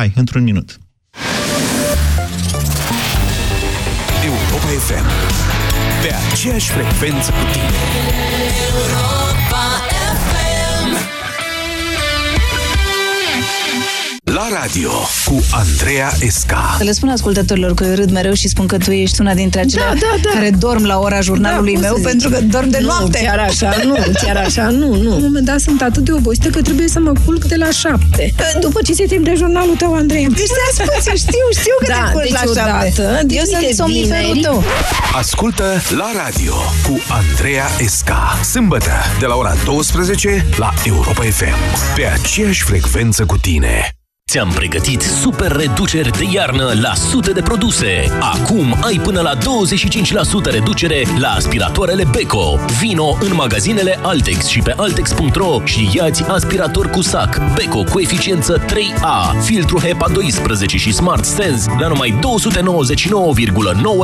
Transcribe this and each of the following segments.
Hai, într-un minut. Europa FM. Pe aceeași frecvență cu tine. La radio cu Andreea Esca. Să le spun ascultătorilor că eu râd mereu și spun că tu ești una dintre acelea Da, da, da. care dorm la ora jurnalului Da, cum meu să pentru zici? că dorm de nu, noapte. chiar așa, nu, chiar așa, nu, nu. La un moment dat sunt atât de obosită că trebuie să mă culc de la șapte. După ce se termină jurnalul tău, Andrei. Deci să spun, știu, știu că Da, te culci deci la șapte. odată, deci Eu sunt niște somniferul vineri. tău. Ascultă la radio cu Andreea Esca. Sâmbătă de la ora 12 la Europa FM. Pe aceeași frecvență cu tine. Ți-am pregătit super reduceri de iarnă la sute de produse. Acum ai până la 25% reducere la aspiratoarele Beko. Vino în magazinele Altex și pe altex.ro și iați aspirator cu sac Beko cu eficiență 3A, filtru HEPA 12 și Smart Sense la numai 299,9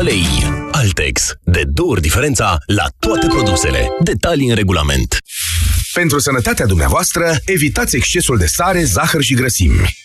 lei. Altex. De două ori diferența la toate produsele. Detalii în regulament. Pentru sănătatea dumneavoastră, evitați excesul de sare, zahăr și grăsimi.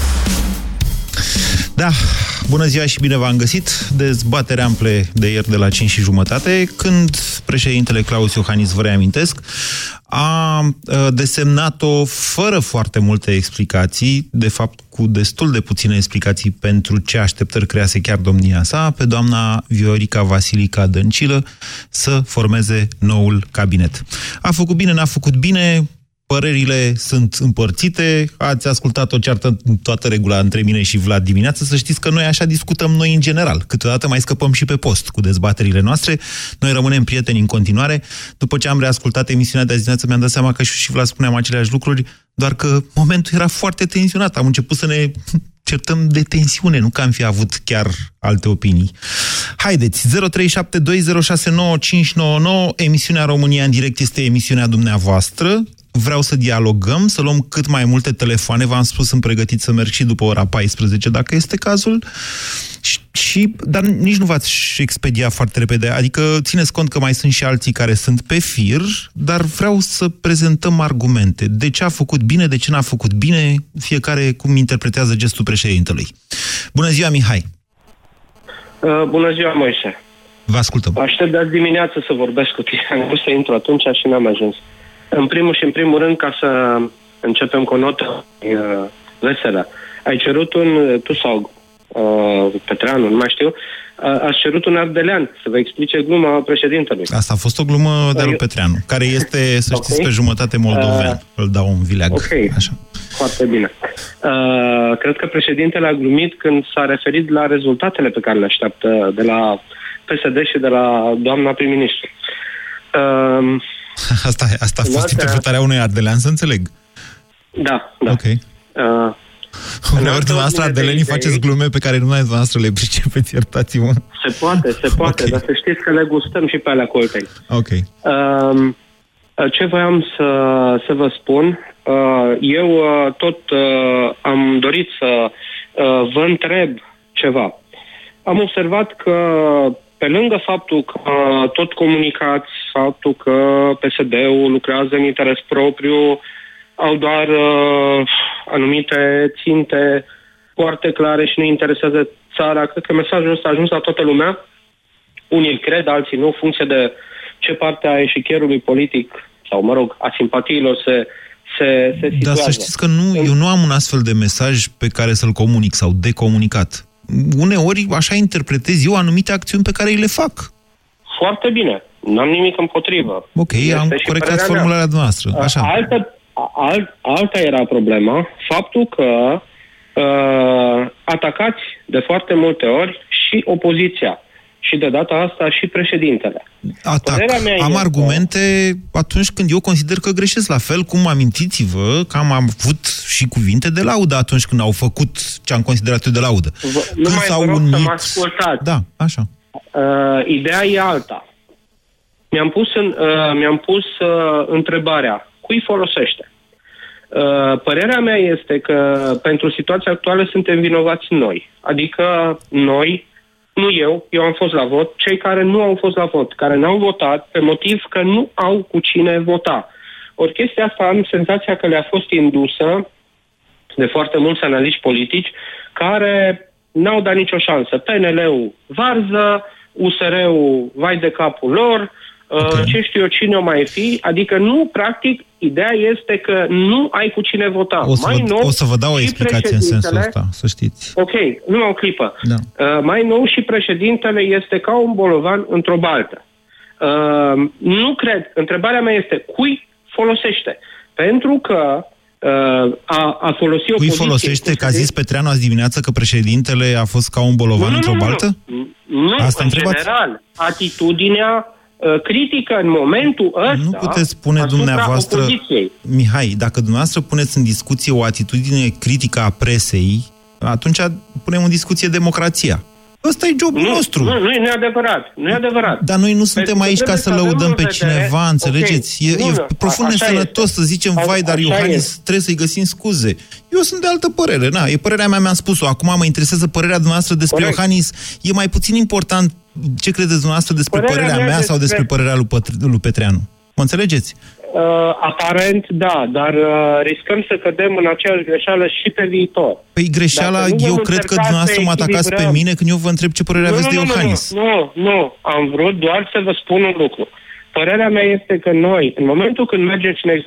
Da, bună ziua și bine v-am găsit. Dezbatere ample de ieri de la 5 și jumătate, când președintele Claus Iohannis, vă reamintesc, a uh, desemnat-o fără foarte multe explicații, de fapt cu destul de puține explicații pentru ce așteptări crease chiar domnia sa, pe doamna Viorica Vasilica Dăncilă să formeze noul cabinet. A făcut bine, n-a făcut bine, Părerile sunt împărțite, ați ascultat o ceartă în toată regula între mine și Vlad dimineață, să știți că noi așa discutăm noi în general. Câteodată mai scăpăm și pe post cu dezbaterile noastre. Noi rămânem prieteni în continuare. După ce am reascultat emisiunea de azi dimineață, mi-am dat seama că și Vlad spuneam aceleași lucruri, doar că momentul era foarte tensionat. Am început să ne certăm de tensiune, nu că am fi avut chiar alte opinii. Haideți, 0372069599, emisiunea România în direct este emisiunea dumneavoastră. Vreau să dialogăm, să luăm cât mai multe telefoane. V-am spus, sunt pregătit să merg și după ora 14, dacă este cazul. Și, și, dar nici nu v-ați expedia foarte repede. Adică țineți cont că mai sunt și alții care sunt pe fir, dar vreau să prezentăm argumente. De ce a făcut bine, de ce n-a făcut bine, fiecare cum interpretează gestul președintelui. Bună ziua, Mihai! Uh, bună ziua, Moise. Vă ascultăm. Aștept de azi dimineață să vorbesc cu tine. Am vrut să intru atunci și n-am ajuns. În primul și în primul rând, ca să începem cu o notă uh, veselă. Ai cerut un, tu sau uh, Petreanu, nu mai știu, uh, ați cerut un ardelean să vă explice gluma președintelui. Asta a fost o glumă de lui Eu- Petreanu, care este, să știți, Ok. pe jumătate moldoven. Uh, Îl dau un vileag. ok. Așa. Foarte bine. Uh, cred că președintele a glumit când s-a referit la rezultatele pe care le așteaptă de la PSD și de la doamna prim-ministru. Uh, Asta, asta a fost Noaptea- interpretarea unui ardelean, să înțeleg. da, da. Ok. Uh, Uneori altă dumneavoastră ordine de ardelenii idei- faceți glume pe care numai dumneavoastră le pricepeți, iertați-mă. Se poate, se poate, Ok. dar să știți că le gustăm și pe alea coltei. Ok. Um, ce voiam să, să vă spun, uh, eu uh, tot uh, am dorit să uh, vă întreb ceva. Am observat că pe lângă faptul că tot comunicați, faptul că PSD-ul lucrează în interes propriu, au doar uh, anumite ținte foarte clare și nu interesează țara. Cred că mesajul ăsta a ajuns la toată lumea. Unii îl cred, alții nu, în funcție de ce parte a eșichierului politic sau, mă rog, a simpatiilor se, se, se Dar situează. să știți că nu, eu nu am un astfel de mesaj pe care să-l comunic sau de comunicat. Uneori așa interpretez eu anumite acțiuni pe care îi le fac. Foarte bine. N-am nimic împotrivă. Ok, Este am și corectat părerea mea. formularea noastră. Așa. Altă, alt, alta era problema, faptul că uh, atacați de foarte multe ori și opoziția. Și de data asta și președintele. Atac. Părerea mea Am este- argumente atunci când eu consider că greșesc. La fel cum amintiți-vă că am avut și cuvinte de laudă atunci când au făcut ce am considerat eu de laudă. Vă, Când numai s-au vă rog să unit... mă ascultați. Da, așa. Uh, ideea e alta. Mi-am pus, în, uh, mi-am pus uh, întrebarea, cui folosește? Uh, părerea mea este că pentru situația actuală suntem vinovați noi. Adică noi, nu eu, eu am fost la vot, cei care nu au fost la vot, care n-au votat pe motiv că nu au cu cine vota. Ori chestia asta am senzația că le-a fost indusă de foarte mulți analiști politici care n-au dat nicio șansă. PNL-ul varză, USR-ul vai de capul lor, okay. Uh, ce știu eu, cine o mai fi, adică nu, practic, ideea este că nu ai cu cine vota. O să, mai vă, nou, o să vă dau o explicație în sensul ăsta, să știți. Ok, nu o clipă. Da. Uh, mai nou și președintele este ca un bolovan într-o baltă. Uh, nu cred. Întrebarea mea este, cui folosește? Pentru că uh, a, a folosit o Cui folosește, că a zis Petreanu azi dimineață că președintele a fost ca un bolovan într-o baltă? Nu, nu Asta în întrebați? general, atitudinea uh, critică în momentul ăsta Nu puteți spune dumneavoastră, opoziției. Mihai, dacă dumneavoastră puneți în discuție o atitudine critică a presei, atunci punem în discuție democrația. Ăsta e jobul nu, nostru. Nu, nu e neadevărat. Nu e adevărat. Dar noi nu suntem aici ca să lăudăm pe cineva, înțelegeți? Okay. E, e profund nesănătos să zicem, a, vai, dar Iohannis e. trebuie să-i găsim scuze. Eu sunt de altă părere, na, e părerea mea, mi-am spus-o. Acum mă interesează părerea dumneavoastră despre Corect. Iohannis. E mai puțin important ce credeți dumneavovră despre părerea, părerea mea, mea sau despre părerea lui, Pătr- lui Petreanu. Mă înțelegeți? Uh, aparent, da, dar uh, riscăm să cădem în aceeași greșeală și pe viitor. Păi greșeala, eu cred că dumneavoastră mă atacați pe mine când eu vă întreb ce părere nu, aveți nu, de Iohannis. Nu, nu, nu, am vrut doar să vă spun un lucru. Părerea mea este că noi, în momentul când mergem și ne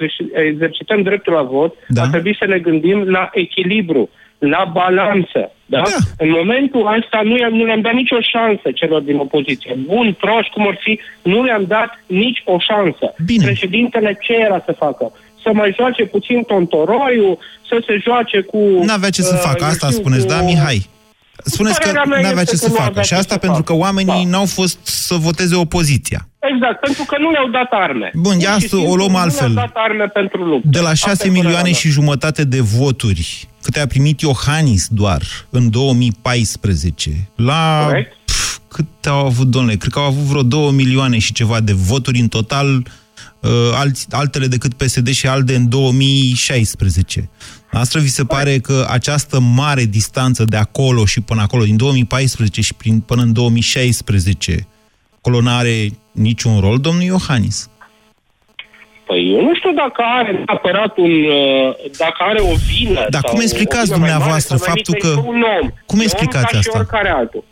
exercităm dreptul la vot, da? ar trebui să ne gândim la echilibru la balanță. Da? da. În momentul ăsta nu, i-am, nu le-am dat nicio șansă celor din opoziție. Bun, proști, cum ar fi, nu le-am dat nici o șansă. Bine. Președintele ce era să facă? Să mai joace puțin tontoroiul, să se joace cu... N-avea ce să uh, facă, asta spuneți, cu... da, Mihai? Spuneți că nu avea ce să facă. Și asta pentru că oamenii da. n-au fost să voteze opoziția. Exact, pentru că nu le-au dat arme. Bun, ia să o luăm altfel. Nu le-au dat arme pentru luptă. De la 6 milioane și jumătate de voturi, câte a primit Iohannis doar în 2014, la... Pf, cât au avut, domnule? Cred că au avut vreo 2 milioane și ceva de voturi în total, uh, alți, altele decât PSD și ALDE în 2016. Asta vi se pare că această mare distanță de acolo și până acolo, din 2014 și prin, până în 2016, acolo nu are niciun rol, domnul Iohannis? Păi eu nu știu dacă are neapărat un... Uh, dacă are o vină... Dar cum explicați dumneavoastră faptul că... Un om. Cum explicați asta? oricare altul.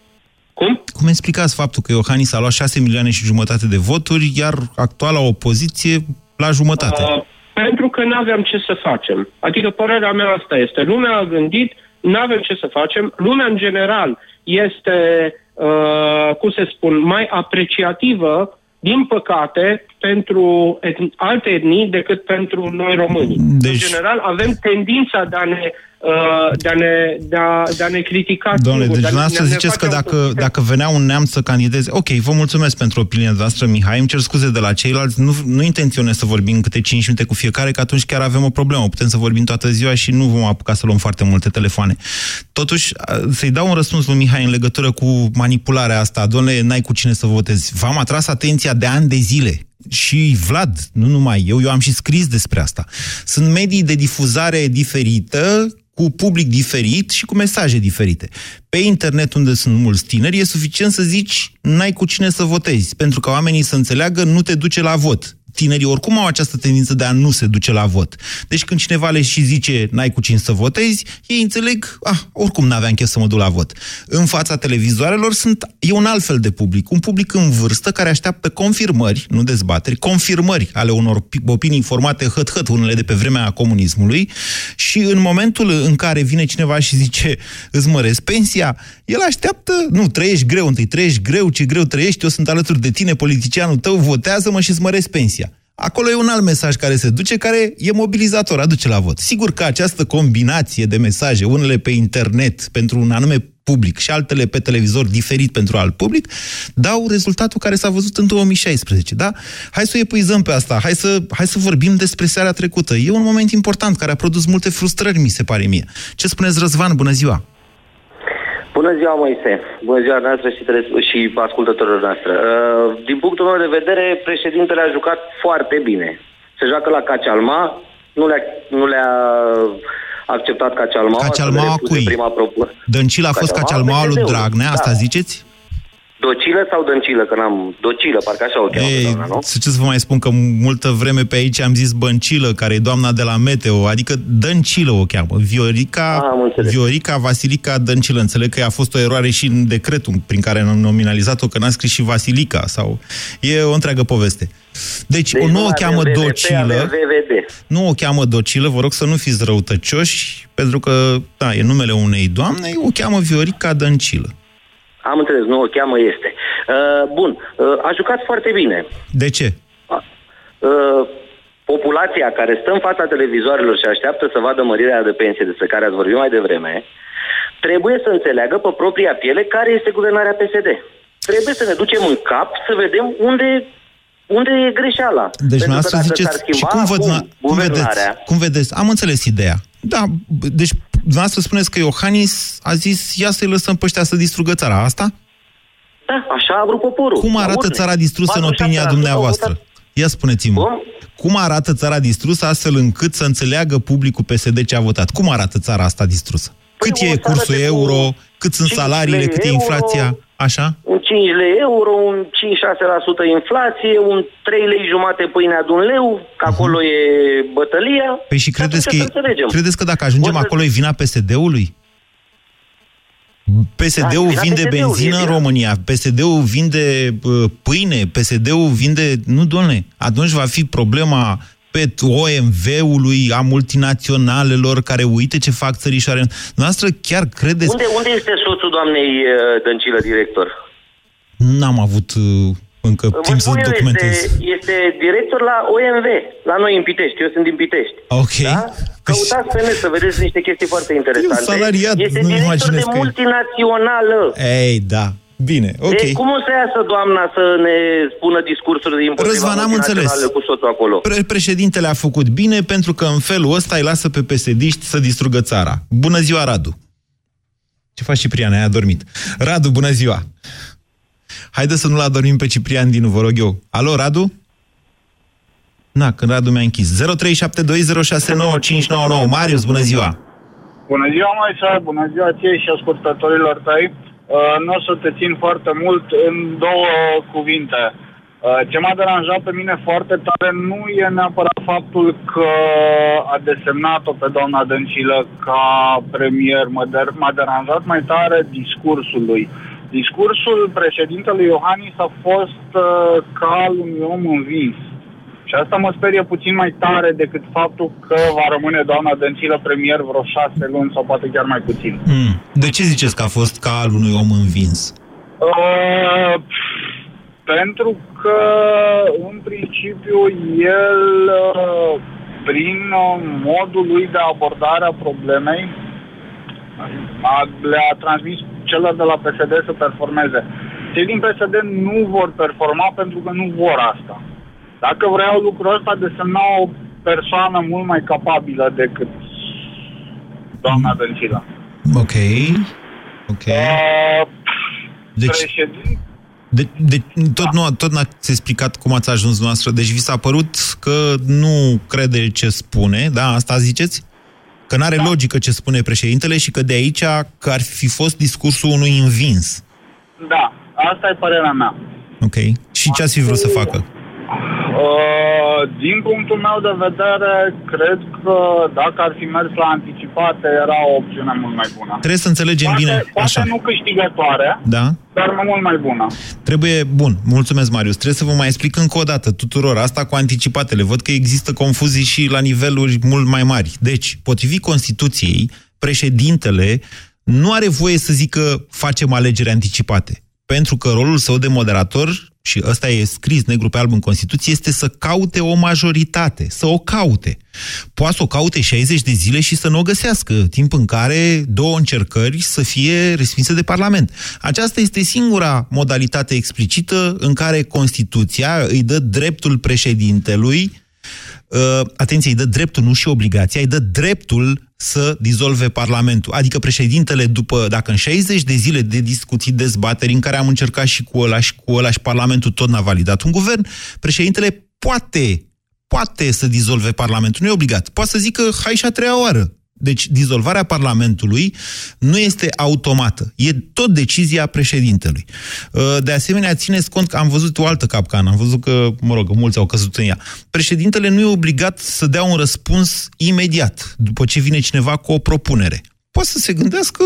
Cum? Cum explicați faptul că Iohannis a luat 6 milioane și jumătate de voturi, iar actuala opoziție la jumătate? Uh, pentru că nu aveam ce să facem. Adică părerea mea asta este. Lumea a gândit, nu avem ce să facem. Lumea în general este, uh, cum se spun, mai apreciativă, din păcate, pentru etn- alte etnii decât pentru noi românii. Deci... În general, avem tendința de a ne Uh, de a ne, de a, de a ne critica. Domnule, deci dumneavoastră ziceți că dacă, dacă venea un neam să candideze... Ok, vă mulțumesc pentru opinia noastră, Mihai, îmi cer scuze de la ceilalți, nu, nu intenționez să vorbim câte 5 minute cu fiecare, că atunci chiar avem o problemă. Putem să vorbim toată ziua și nu vom apuca să luăm foarte multe telefoane. Totuși, să-i dau un răspuns lui Mihai în legătură cu manipularea asta. Domnule, n-ai cu cine să votezi. V-am atras atenția de ani de zile și Vlad, nu numai eu, eu am și scris despre asta. Sunt medii de difuzare diferită cu public diferit și cu mesaje diferite. Pe internet, unde sunt mulți tineri, e suficient să zici n-ai cu cine să votezi, pentru că oamenii să înțeleagă nu te duce la vot tinerii oricum au această tendință de a nu se duce la vot. Deci când cineva le și zice n-ai cu cine să votezi, ei înțeleg, ah, oricum n-aveam chef să mă duc la vot. În fața televizoarelor sunt, e un alt fel de public, un public în vârstă care așteaptă confirmări, nu dezbateri, confirmări ale unor opinii formate hăt-hăt, unele de pe vremea comunismului și în momentul în care vine cineva și zice îți măresc pensia, el așteaptă, nu, trăiești greu întâi, trăiești greu, ce greu trăiești, eu sunt alături de tine, politicianul tău, votează-mă și îți măresc pensia. Acolo e un alt mesaj care se duce, care e mobilizator, aduce la vot. Sigur că această combinație de mesaje, unele pe internet pentru un anume public și altele pe televizor diferit pentru alt public, dau rezultatul care s-a văzut în 2016, da? Hai să o epuizăm pe asta, hai să, hai să vorbim despre seara trecută. E un moment important care a produs multe frustrări, mi se pare mie. Ce spuneți, Răzvan? Bună ziua! Bună ziua, Moise! Bună ziua noastră și, și ascultătorilor noastre. Uh, din punctul meu de vedere, președintele a jucat foarte bine. Se joacă la Cacealma, nu le-a, nu le-a acceptat Cacealmaua. Cacealmaua cui? Prima propunere. Dăncilă a fost Cacealmaua lui Dragnea, asta da. ziceți? Docilă sau dăncilă? Că n-am... Docilă, parcă așa o cheamă, Ei, doamna, nu? să ce să vă mai spun, că multă vreme pe aici am zis Băncilă, care e doamna de la Meteo, adică Dăncilă o cheamă. Viorica, Ah, am înțeles. Viorica Vasilica Dăncilă. Înțeleg că a fost o eroare și în decretul prin care am nominalizat-o, că n-a scris și Vasilica. sau E o întreagă poveste. Deci, Deci o nu nu o avem cheamă VVP, Docilă, avem VVD. nu o cheamă Docilă, vă rog să nu fiți răutăcioși, pentru că, da, e numele unei doamne, o cheamă Viorica Dăncilă. Am înțeles, nu o cheamă este. Uh, bun, uh, a jucat foarte bine. De ce? Uh, populația care stă în fața televizoarelor și așteaptă să vadă mărirea de pensie despre care ați vorbit mai devreme, trebuie să înțeleagă pe propria piele care este guvernarea PSD. Trebuie să ne ducem în cap să vedem unde, unde e greșeala. Deci, Pentru că dumneavoastră dacă ziceți, s-ar schimba și cum, văd, acum cum, vedeți, guvernarea, cum vedeți? Am înțeles ideea. Da, b- deci dumneavoastră spuneți că Iohannis a zis, ia să-i lăsăm pe ăștia să distrugă țara. Asta? da, așa a vrut poporul. Cum La arată urne. țara distrusă în 47% opinia au dumneavoastră? votat. Ia spuneți-mă. Cum? Cum arată țara distrusă astfel încât să înțeleagă publicul PSD ce a votat? Cum arată țara asta distrusă? Cât Păi, o e țară cursul de euro? cu Cât sunt 5 salariile? lei Cât e euro, inflația? Așa? un 5 lei euro, un 5-6% inflație, un 3 lei jumate pâinea de un leu, că acolo e bătălia. Mhm. Păi și credeți că, atunci e, să înțelegem. credeți că dacă ajungem O să- acolo e vina PSD-ului? PSD-ul vina vinde PSD-ului, benzină e în vina. România, PSD-ul vinde uh, pâine, PSD-ul vinde... Nu, doamne, atunci va fi problema pe OMV-ului, a multinaționalelor care uite ce fac țărișoare. Noastră chiar credeți... Unde, unde este soțul doamnei uh, Dăncilă, director? N-am avut uh, încă Vă timp să spun eu, documentez. este, este director la OMV, la noi în Pitești. Eu sunt din Pitești. Ok. Da? Căutați pe net să vedeți niște chestii foarte interesante. salariat, este nu director imaginez de că e. multinațională. Ei, da. Bine, ok. Deci cum o să iasă doamna să ne spună discursuri de împotriva Răzvan, am înțeles. multinaționale cu soțul acolo? Pre- președintele a făcut bine pentru că în felul ăsta îi lasă pe pesediști să distrugă țara. Bună ziua, Radu! Ce faci, Ciprian? Ai adormit. Radu, bună ziua! Haide să nu-l adormim pe Ciprian Dinu, vă rog eu. Alo, Radu? Na, când Radu mi-a închis. 0372069599. Marius, bună ziua! Bună ziua, Moise, bună ziua ție și ascultătorilor tăi. Uh, nu o să te țin foarte mult în două cuvinte. Uh, ce m-a deranjat pe mine foarte tare nu e neapărat faptul că a desemnat-o pe doamna Dăncilă ca premier. Mă der- m-a deranjat mai tare discursul lui. Discursul președintelui Iohannis a fost uh, ca al unui om învins. Și asta mă sperie puțin mai tare decât faptul că va rămâne doamna Dăncilă premier vreo șase luni sau poate chiar mai puțin. Hmm. De ce ziceți că a fost ca al unui om învins? Uh, pentru că, în principiu, el, uh, prin uh, modul lui de abordare a problemei, a, le-a transmis celor de la PSD să performeze. Cei din PSD nu vor performa pentru că nu vor asta. Dacă vreau lucrul ăsta, desemna o persoană mult mai capabilă decât doamna Dăncilă. Ok. Ok. Uh, Deci, președin... de, de, tot, nu, tot n-ați explicat cum ați ajuns noastră. Deci vi s-a părut că nu crede ce spune, da? Asta ziceți? Că n-are da. logică ce spune președintele și că de aici că ar fi fost discursul unui învins. Da, asta e părerea mea. Ok. Și ce ați fi vrut să facă? Uh, din punctul meu de vedere, cred că dacă ar fi mers la anticipate, era o opțiune mult mai bună. Trebuie să înțelegem Poate, bine. poate Așa. nu câștigătoare, Da? dar mult mai bună. Trebuie, bun, mulțumesc Marius, trebuie să vă mai explic încă o dată tuturor asta cu anticipatele. Văd că există confuzii și la niveluri mult mai mari. Deci, potrivit Constituției, președintele nu are voie să zică facem alegeri anticipate. Pentru că rolul său de moderator, și ăsta e scris negru pe alb în Constituție, este să caute o majoritate, să o caute. Poate să o caute 60 de zile și să nu o găsească, timp în care două încercări să fie respinse de Parlament. Aceasta este singura modalitate explicită în care Constituția îi dă dreptul președintelui uh, atenție, îi dă dreptul, nu și obligația, îi dă dreptul să dizolve Parlamentul. Adică președintele, după, dacă în 60 de zile de discuții, dezbateri, în care am încercat și cu ăla și cu ăla și Parlamentul tot n-a validat un guvern, președintele poate poate să dizolve Parlamentul, nu e obligat. Poate să zică, hai și a treia oară. Deci, dizolvarea Parlamentului nu este automată. E tot decizia președintelui. Uh, de asemenea, țineți cont că am văzut o altă capcană. Am văzut că, mă rog, mulți au căzut în ea. Președintele nu e obligat să dea un răspuns imediat, după ce vine cineva cu o propunere. Poate să se gândească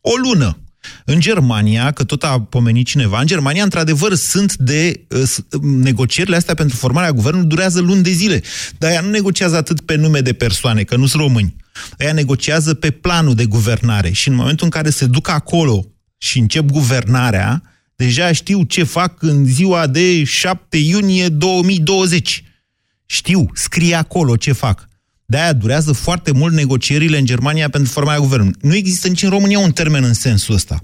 o lună, în Germania, că tot a pomenit cineva, în Germania, într-adevăr, sunt de uh, negocierile astea pentru formarea guvernului durează luni de zile. Dar ea nu negociază atât pe nume de persoane, că nu sunt români. Ea negociază pe planul de guvernare și în momentul în care se duc acolo și încep guvernarea, deja știu ce fac în ziua de 7 iunie 2020. Știu, scrie acolo ce fac. De-aia durează foarte mult negocierile în Germania pentru formarea guvernului. Nu există nici în România un termen în sensul ăsta.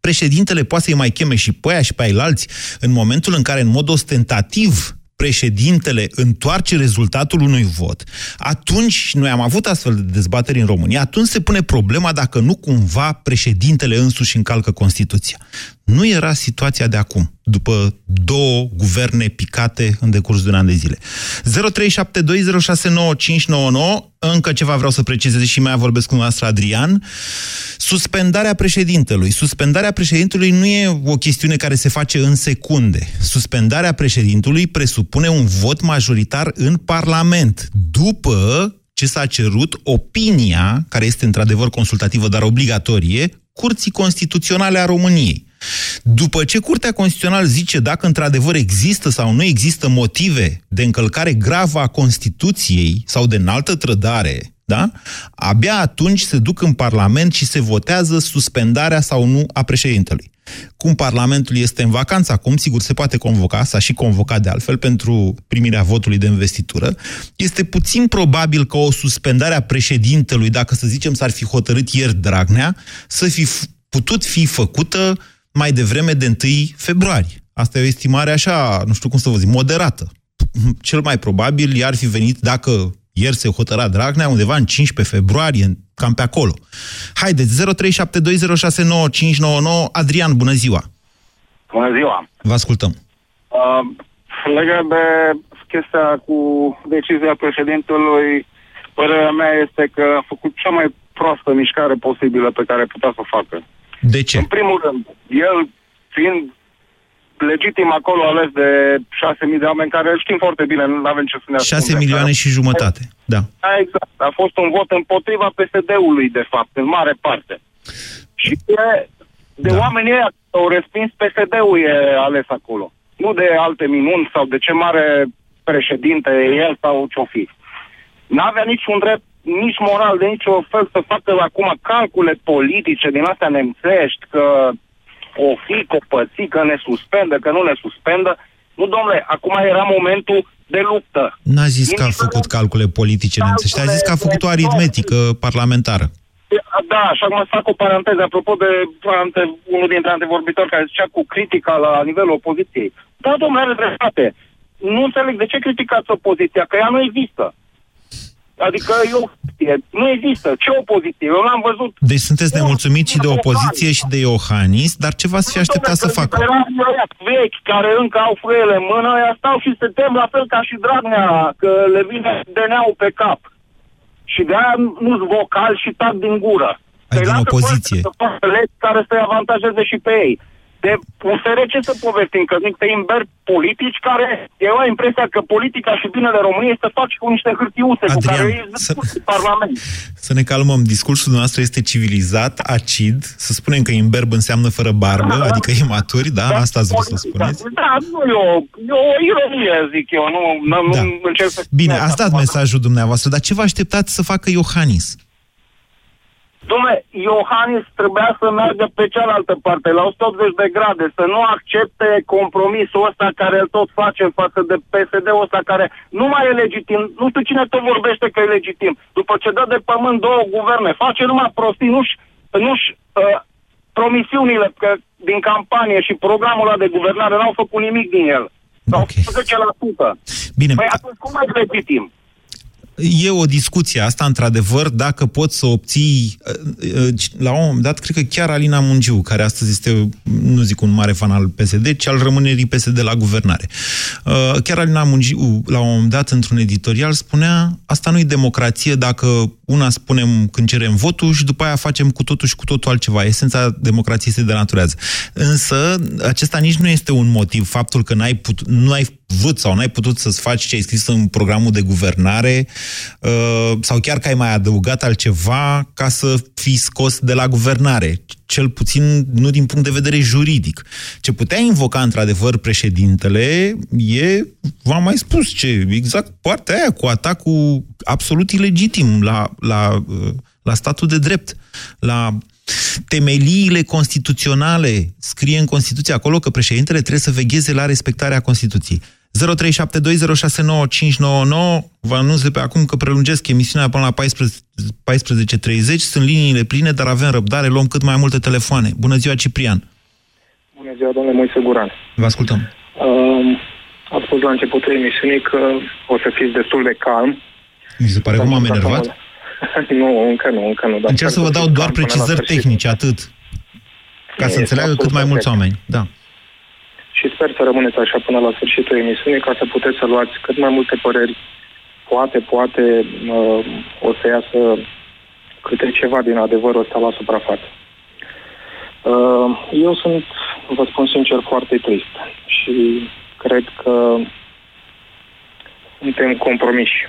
Președintele poate să-i mai cheme și pe aia și pe alți în momentul în care, în mod ostentativ, președintele întoarce rezultatul unui vot, atunci, noi am avut astfel de dezbateri în România, atunci se pune problema dacă nu cumva președintele însuși încalcă Constituția. Nu era situația de acum, după două guverne picate în decurs de un an de zile. 0372069599, încă ceva vreau să precizez și mai vorbesc cu noastră Adrian. Suspendarea președintelui. Suspendarea președintelui nu e o chestiune care se face în secunde. Suspendarea președintelui presupune un vot majoritar în Parlament, după ce s-a cerut opinia, care este într-adevăr consultativă, dar obligatorie, Curții Constituționale a României. După ce Curtea Constituțională zice dacă într-adevăr există sau nu există motive de încălcare gravă a Constituției sau de înaltă trădare, da? abia atunci se duc în Parlament și se votează suspendarea sau nu a președintelui. Cum Parlamentul este în vacanță acum, sigur, se poate convoca, s-a și convocat de altfel pentru primirea votului de investitură, este puțin probabil că o suspendare a președintelui, dacă să zicem s-ar fi hotărât ieri Dragnea, să fi putut fi făcută mai devreme de 1 februarie. Asta e o estimare așa, nu știu cum să vă zic, moderată. Cel mai probabil i-ar fi venit, dacă ieri se hotăra Dragnea, undeva în 15 februarie, cam pe acolo. Haideți, 0372069599. Adrian, bună ziua! Bună ziua! Vă ascultăm. Uh, legat de chestia cu decizia președintelui, părerea mea este că a făcut cea mai proastă mișcare posibilă pe care putea să o facă. De ce? În primul rând, el fiind legitim acolo ales de 6.000 de oameni care știm foarte bine, nu avem ce să ne 6 milioane și jumătate, da. da. Exact. A fost un vot împotriva PSD-ului, de fapt, în mare parte. Și de, de da. oamenii ăia au respins PSD-ul e ales acolo. Nu de alte minuni sau de ce mare președinte e el sau ce-o fi. N-avea niciun drept nici moral de nicio fel să facă acum calcule politice din astea nemțești, că o fi, că păți, că ne suspendă, că nu ne suspendă. Nu, domnule, acum era momentul de luptă. N-a zis că a făcut calcule politice nemțești, a zis că a făcut o aritmetică parlamentară. Da, și acum să fac o paranteză, apropo de ante, unul dintre antevorbitori care zicea cu critica la nivelul opoziției. Da, domnule, are dreptate. Nu înțeleg de ce criticați opoziția, că ea nu există. Adică e o Nu există. Ce opoziție? Eu l-am văzut. Deci sunteți nemulțumiți și de opoziție și de Iohannis, dar ce v-ați fi așteptat să facă? vechi care încă au frâiele în mână, ăia stau și se tem la fel ca și Dragnea, că le vine DNA-ul pe cap. Și de-aia nu-s vocal și tac din gură. Ai din opoziție. Să facă legi care să-i avantajeze și pe ei de USR ce să povestim? Că niște imberi politici care eu am impresia că politica și binele României să faci cu niște hârtiuțe Adrian, cu care ei să, Parlament. Să ne calmăm. Discursul nostru este civilizat, acid. Să spunem că imberb înseamnă fără barbă, da, adică imaturi, da? da Asta ați vrut să spuneți? Da, nu e o, e o ironie, zic eu. Nu, nu, da. nu încerc să... Bine, ați dat mesajul dumneavoastră, dar ce vă așteptați să facă Iohannis? Dom'le, Iohannis trebuia să meargă pe cealaltă parte, la 180 de grade, să nu accepte compromisul ăsta care îl tot face în față de PSD-ul ăsta care nu mai e legitim. Nu știu cine tot vorbește că e legitim. După ce dă de pământ două guverne, face numai prostii, nu-și, nu-și uh, promisiunile că din campanie și programul ăla de guvernare n-au făcut nimic din el. Sau okay. 10%. Bine. Păi atunci cum mai e legitim? E o discuție asta, într-adevăr, dacă poți să obții, uh, uh, la un moment dat, cred că chiar Alina Mungiu, care astăzi este, nu zic un mare fan al PSD, ci al rămânerii PSD la guvernare. Uh, chiar Alina Mungiu, la un moment dat, într-un editorial, spunea, asta nu e democrație dacă una spunem când cerem votul și după aia facem cu totul și cu totul altceva. Esența democrației se denaturează. Însă, acesta nici nu este un motiv, faptul că n-ai put, nu ai vrut sau n-ai putut să-ți faci ce ai scris în programul de guvernare uh, sau chiar că ai mai adăugat altceva ca să fii scos de la guvernare. Cel puțin nu din punct de vedere juridic. Ce putea invoca într-adevăr președintele e, v-am mai spus, ce exact partea aia cu atacul absolut ilegitim la, la, uh, la statul de drept, la temeliile constituționale. Scrie în Constituție acolo că președintele trebuie să vegheze la respectarea Constituției. 0372069599 Vă anunț de pe acum că prelungesc emisiunea până la 14.30. Sunt liniile pline, dar avem răbdare, luăm cât mai multe telefoane. Bună ziua, Ciprian! Bună ziua, domnule Moise Guran! Vă ascultăm! Uh, ați spus la începutul emisiunii că o să fiți destul de calm. Mi se pare că m-am enervat? nu, încă nu, încă nu. Încerc să vă dau doar precizări tehnice, atât. Ca să înțeleagă cât mai mulți oameni. Da și sper să rămâneți așa până la sfârșitul emisiunii ca să puteți să luați cât mai multe păreri. Poate, poate uh, o să iasă câte ceva din adevărul ăsta la suprafață. Uh, eu sunt, vă spun sincer, foarte trist și cred că suntem compromiși.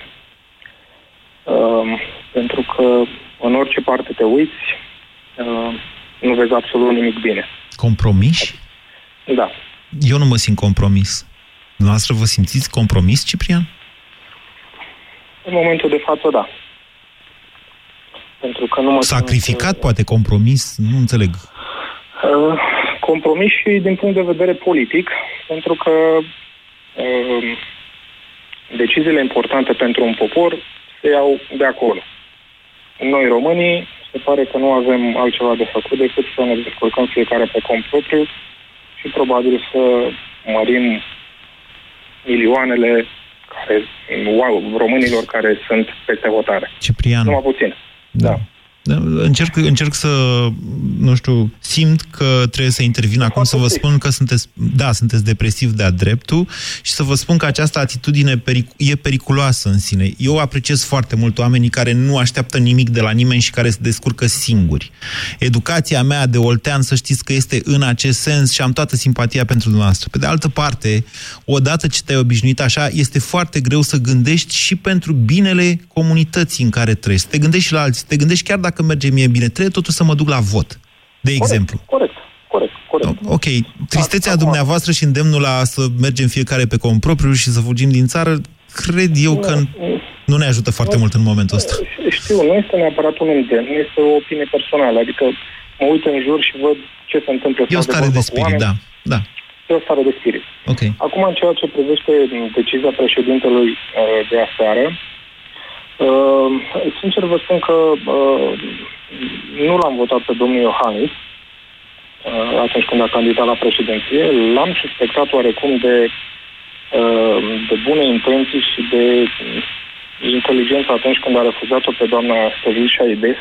Uh, pentru că în orice parte te uiți, uh, nu vezi absolut nimic bine. Compromiși? Da eu nu mă simt compromis. Noastră vă simțiți compromis, Ciprian? În momentul de față, da. Pentru că nu mă Sacrificat, simt... poate, compromis? Nu înțeleg. Uh, compromis și din punct de vedere politic, pentru că uh, deciziile importante pentru un popor se iau de acolo. Noi, românii, se pare că nu avem altceva de făcut decât să ne descurcăm fiecare pe cont propriu și probabil să mărim milioanele care, wow, românilor care sunt peste hotare. Ciprian. Numai puțin. Da. da. Încerc, încerc să, nu știu, simt că trebuie să intervin acum să vă spun că sunteți, da, sunteți depresiv de-a dreptul și să vă spun că această atitudine peric- e periculoasă în sine. Eu apreciez foarte mult oamenii care nu așteaptă nimic de la nimeni și care se descurcă singuri. Educația mea de oltean, să știți că este în acest sens și am toată simpatia pentru dumneavoastră. Pe de altă parte, odată ce te-ai obișnuit așa, este foarte greu să gândești și pentru binele comunității în care trăiești. Te gândești și la alții, te gândești chiar dacă dacă merge mie bine, trebuie totuși să mă duc la vot, de corect, exemplu. Corect, corect, corect. Ok, tristețea Acum, dumneavoastră și îndemnul la să mergem fiecare pe cont propriu și să fugim din țară, cred eu că nu ne ajută foarte nu, mult în momentul ăsta. Știu, nu este neapărat un îndemn, nu este o opinie personală, adică mă uit în jur și văd ce se întâmplă. E o stare de, de spirit, da. da. E o stare de spirit. Okay. Acum, în ceea ce privește decizia președintelui uh, de aseară, Uh, sincer vă spun că uh, nu l-am votat pe domnul Iohannis uh, atunci când a candidat la președinție. L-am suspectat oarecum de, uh, de bune intenții și de inteligență atunci când a refuzat-o pe doamna Stăvil Șaides.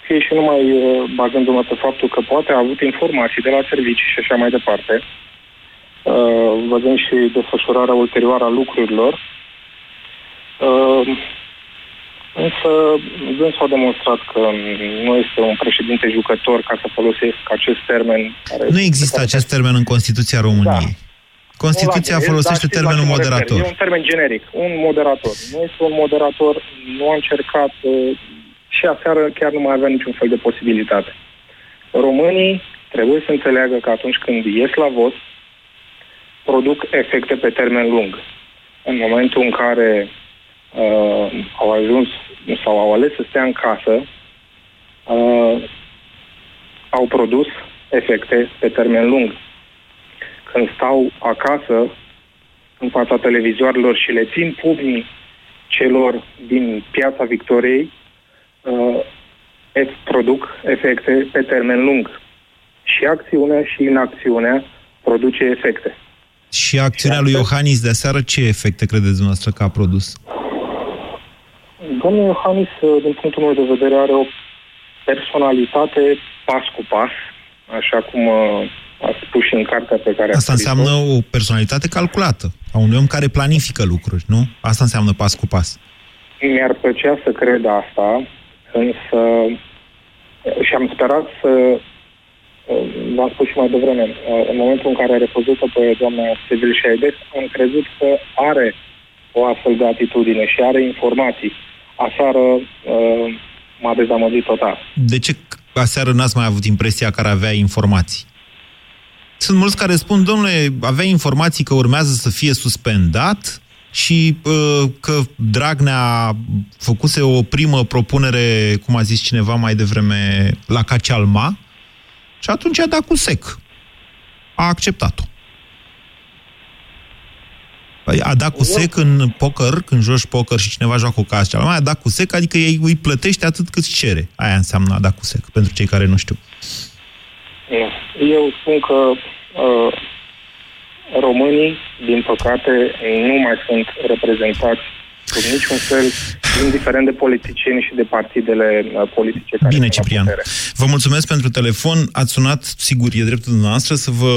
Fie și numai uh, bazându-mă pe faptul că poate a avut informații de la servicii și așa mai departe, uh, văzând și desfășurarea ulterioară a lucrurilor, Uh, însă dânsul a demonstrat că nu este un președinte jucător, ca să folosesc acest termen. Care nu există acest termen în Constituția României. Da. Constituția la, folosește da, termenul moderator. E un termen generic, un moderator. Nu este un moderator, nu a încercat uh, și aseară chiar nu mai avea niciun fel de posibilitate. Românii trebuie să înțeleagă că atunci când ies la vot, produc efecte pe termen lung. În momentul în care uh, au ajuns sau au ales să stea în casă, uh, au produs efecte pe termen lung. Când stau acasă, în fața televizoarelor și le țin pumnii celor din piața Victoriei, uh, produc efecte pe termen lung. Și acțiunea și inacțiunea produce efecte. Și acțiunea lui Iohannis de seară, ce efecte credeți dumneavoastră că a produs? Domnul Iohannis, din punctul meu de vedere, are o personalitate pas cu pas, așa cum uh, a spus și în cartea pe care Asta a înseamnă o personalitate calculată, a unui om care planifică lucruri, nu? Asta înseamnă pas cu pas. Mi-ar plăcea să cred asta, însă și am sperat să uh, v-am spus și mai devreme, uh, în momentul în care a refuzat-o pe doamna Sevil Șaides, am crezut că are o astfel de atitudine și are informații. Aseară uh, m-a dezamăgit total. De ce aseară n-ați mai avut impresia că ar avea informații? Sunt mulți care spun, domnule, avea informații că urmează să fie suspendat și uh, că Dragnea făcuse o primă propunere, cum a zis cineva mai devreme, la Cacealma și atunci a dat cu sec. A acceptat-o. Păi a dat cu sec în poker, când joci poker și cineva joacă cu casă, mai a dat cu sec, adică ei îi plătește atât cât cere. Aia înseamnă a dat cu sec, pentru cei care nu știu. Eu spun că uh, românii, din păcate, nu mai sunt reprezentați sub niciun fel, indiferent de politicieni și de partidele uh, politice care Bine, Ciprian. Vă mulțumesc pentru telefon. Ați sunat, sigur, e dreptul dumneavoastră să vă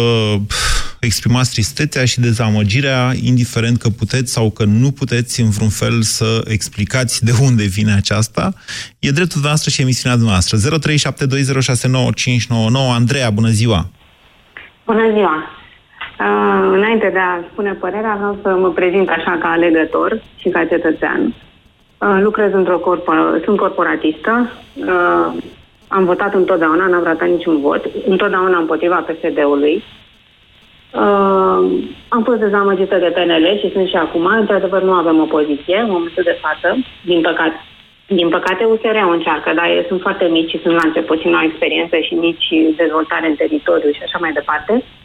exprimați tristețea și dezamăgirea, indiferent că puteți sau că nu puteți în vreun fel să explicați de unde vine aceasta. E dreptul dumneavoastră și emisiunea dumneavoastră. 0372069599. Andreea, bună ziua! Bună ziua! Uh, înainte de a spune părerea, vreau să mă prezint așa ca alegător și ca cetățean. Uh, lucrez într-o corpor- sunt corporatistă, uh, am votat întotdeauna, n-am ratat niciun vot, întotdeauna împotriva PSD-ului. Uh, am fost dezamăgită de PNL și sunt și acum. Într-adevăr, nu avem opoziție în momentul de față, din păcate. Din păcate, USR-ul încearcă, dar ei sunt foarte mici și sunt la început și nu au experiență și nici dezvoltare în teritoriu și așa mai departe. Uh,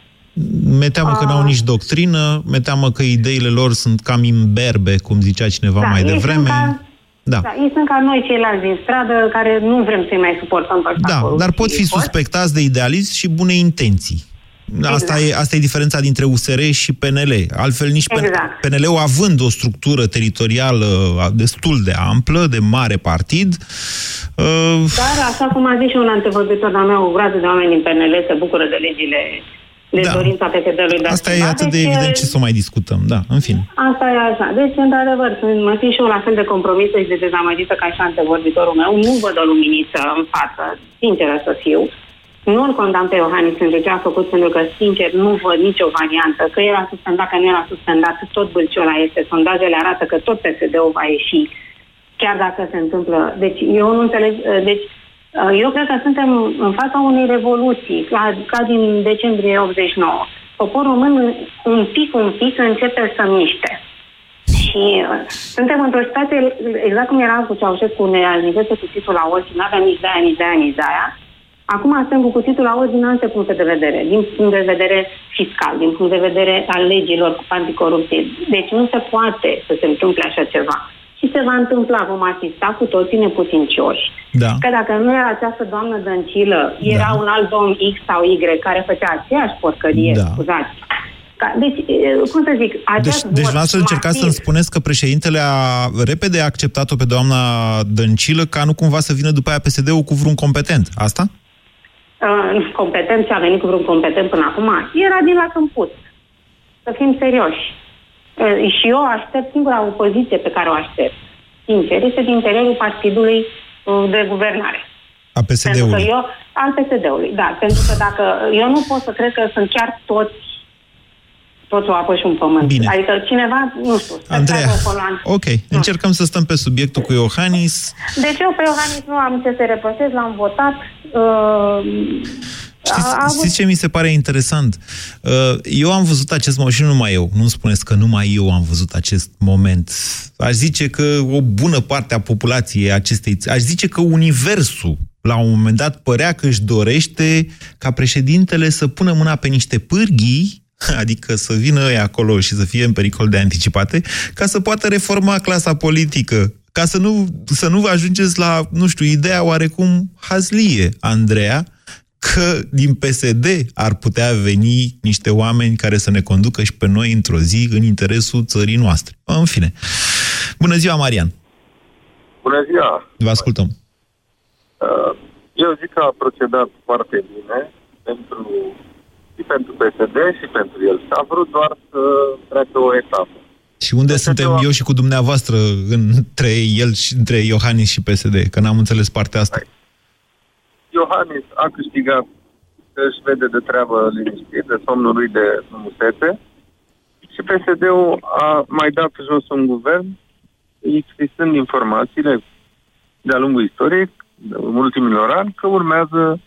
mi teamă că n-au nici doctrină, mi teamă că ideile lor sunt cam imberbe, cum zicea cineva da, mai devreme. Ca, da. da. Ei sunt ca noi ceilalți din stradă, care nu vrem să-i mai suportăm pe Da, dar pot fi suspectați de idealism și bune intenții. Exact. Asta, e, asta e diferența dintre USR și PNL. Altfel, nici exact. PNL-ul având o structură teritorială destul de amplă, de mare partid. Uh... Dar, așa cum a zis și un antevorbitor de-a meu, o groază de oameni din PNL se bucură de legile de da. dorința PSD-ului de Asta e atât de deci, evident ce să mai discutăm, da, în fine. Asta e așa. Deci, într-adevăr, mă simt și eu la fel de compromisă și de dezamăgită ca și antevorbitorul meu. Nu văd o luminiță în față, sinceră să fiu. Nu-l condamn pe Iohannis pentru ce a făcut, pentru că, sincer, nu văd nicio variantă. Că era suspendat, că nu era suspendat, tot bâlciola este. Sondajele arată că tot PSD-ul va ieși, chiar dacă se întâmplă. Deci, eu nu înțeleg... Deci, Uh, eu cred că suntem în fața unei revoluții, ca, ca din decembrie 89. Poporul român un pic, un pic începe să miște. Și uh, suntem într-o situație, exact cum era cu Ceaușescu, ne ajungese cuțitul la ochi, nu aveam nici de aia, nici de aia, nici de aia. Acum suntem cu cuțitul la ochi din alte puncte de vedere, din punct de vedere fiscal, din punct de vedere al legilor cu anticorupție. Deci nu se poate să se întâmple așa ceva și se va întâmpla, vom asista cu toții neputincioși. Da. Că dacă nu era această doamnă Dăncilă, era da. un alt domn X sau Y care făcea aceeași porcărie, da. scuzați. Deci, cum să zic, Deci, deci vreau să încercați să-mi spuneți că președintele a repede acceptat-o pe doamna Dăncilă ca nu cumva să vină după aia PSD-ul cu vreun competent. Asta? Uh, competent și a venit cu vreun competent până acum. Era din la câmput. Să fim serioși. Uh, și eu aștept, singura opoziție pe care o aștept, sincer, este din interiorul partidului uh, de guvernare. A PSD-ului. eu, al PSD-ului, da. Pentru că dacă eu nu pot să cred că sunt chiar toți toți o apă și un pământ. Bine. Adică cineva, nu știu, Andreea, ok, nu. încercăm să stăm pe subiectul cu Iohannis. Deci eu pe Iohannis nu am ce să repăsez, l-am votat. Uh, Știți, a, știți ce mi se pare interesant? Uh, eu am văzut acest moment și nu numai eu. Nu spuneți că numai eu am văzut acest moment. Aș zice că o bună parte a populației acestei... Aș zice că universul la un moment dat părea că își dorește ca președintele să pună mâna pe niște pârghii adică să vină ei acolo și să fie în pericol de anticipate, ca să poată reforma clasa politică, ca să nu, să nu ajungeți la, nu știu, ideea oarecum hazlie, Andreea, că din PSD ar putea veni niște oameni care să ne conducă și pe noi într-o zi în interesul țării noastre. În fine. Bună ziua, Marian! Bună ziua! Vă ascultăm. Uh, Eu zic că a procedat foarte bine pentru, și pentru PSD și pentru el. A vrut doar să treacă o etapă. Și unde suntem eu și cu dumneavoastră între el și între Iohannis și PSD? Că n-am înțeles partea asta. Iohannis a câștigat că își vede de treabă liniștit, de somnul lui de frumusețe și PSD-ul a mai dat jos un guvern existând informațiile de-a lungul istoriei, în ultimilor ani, că urmează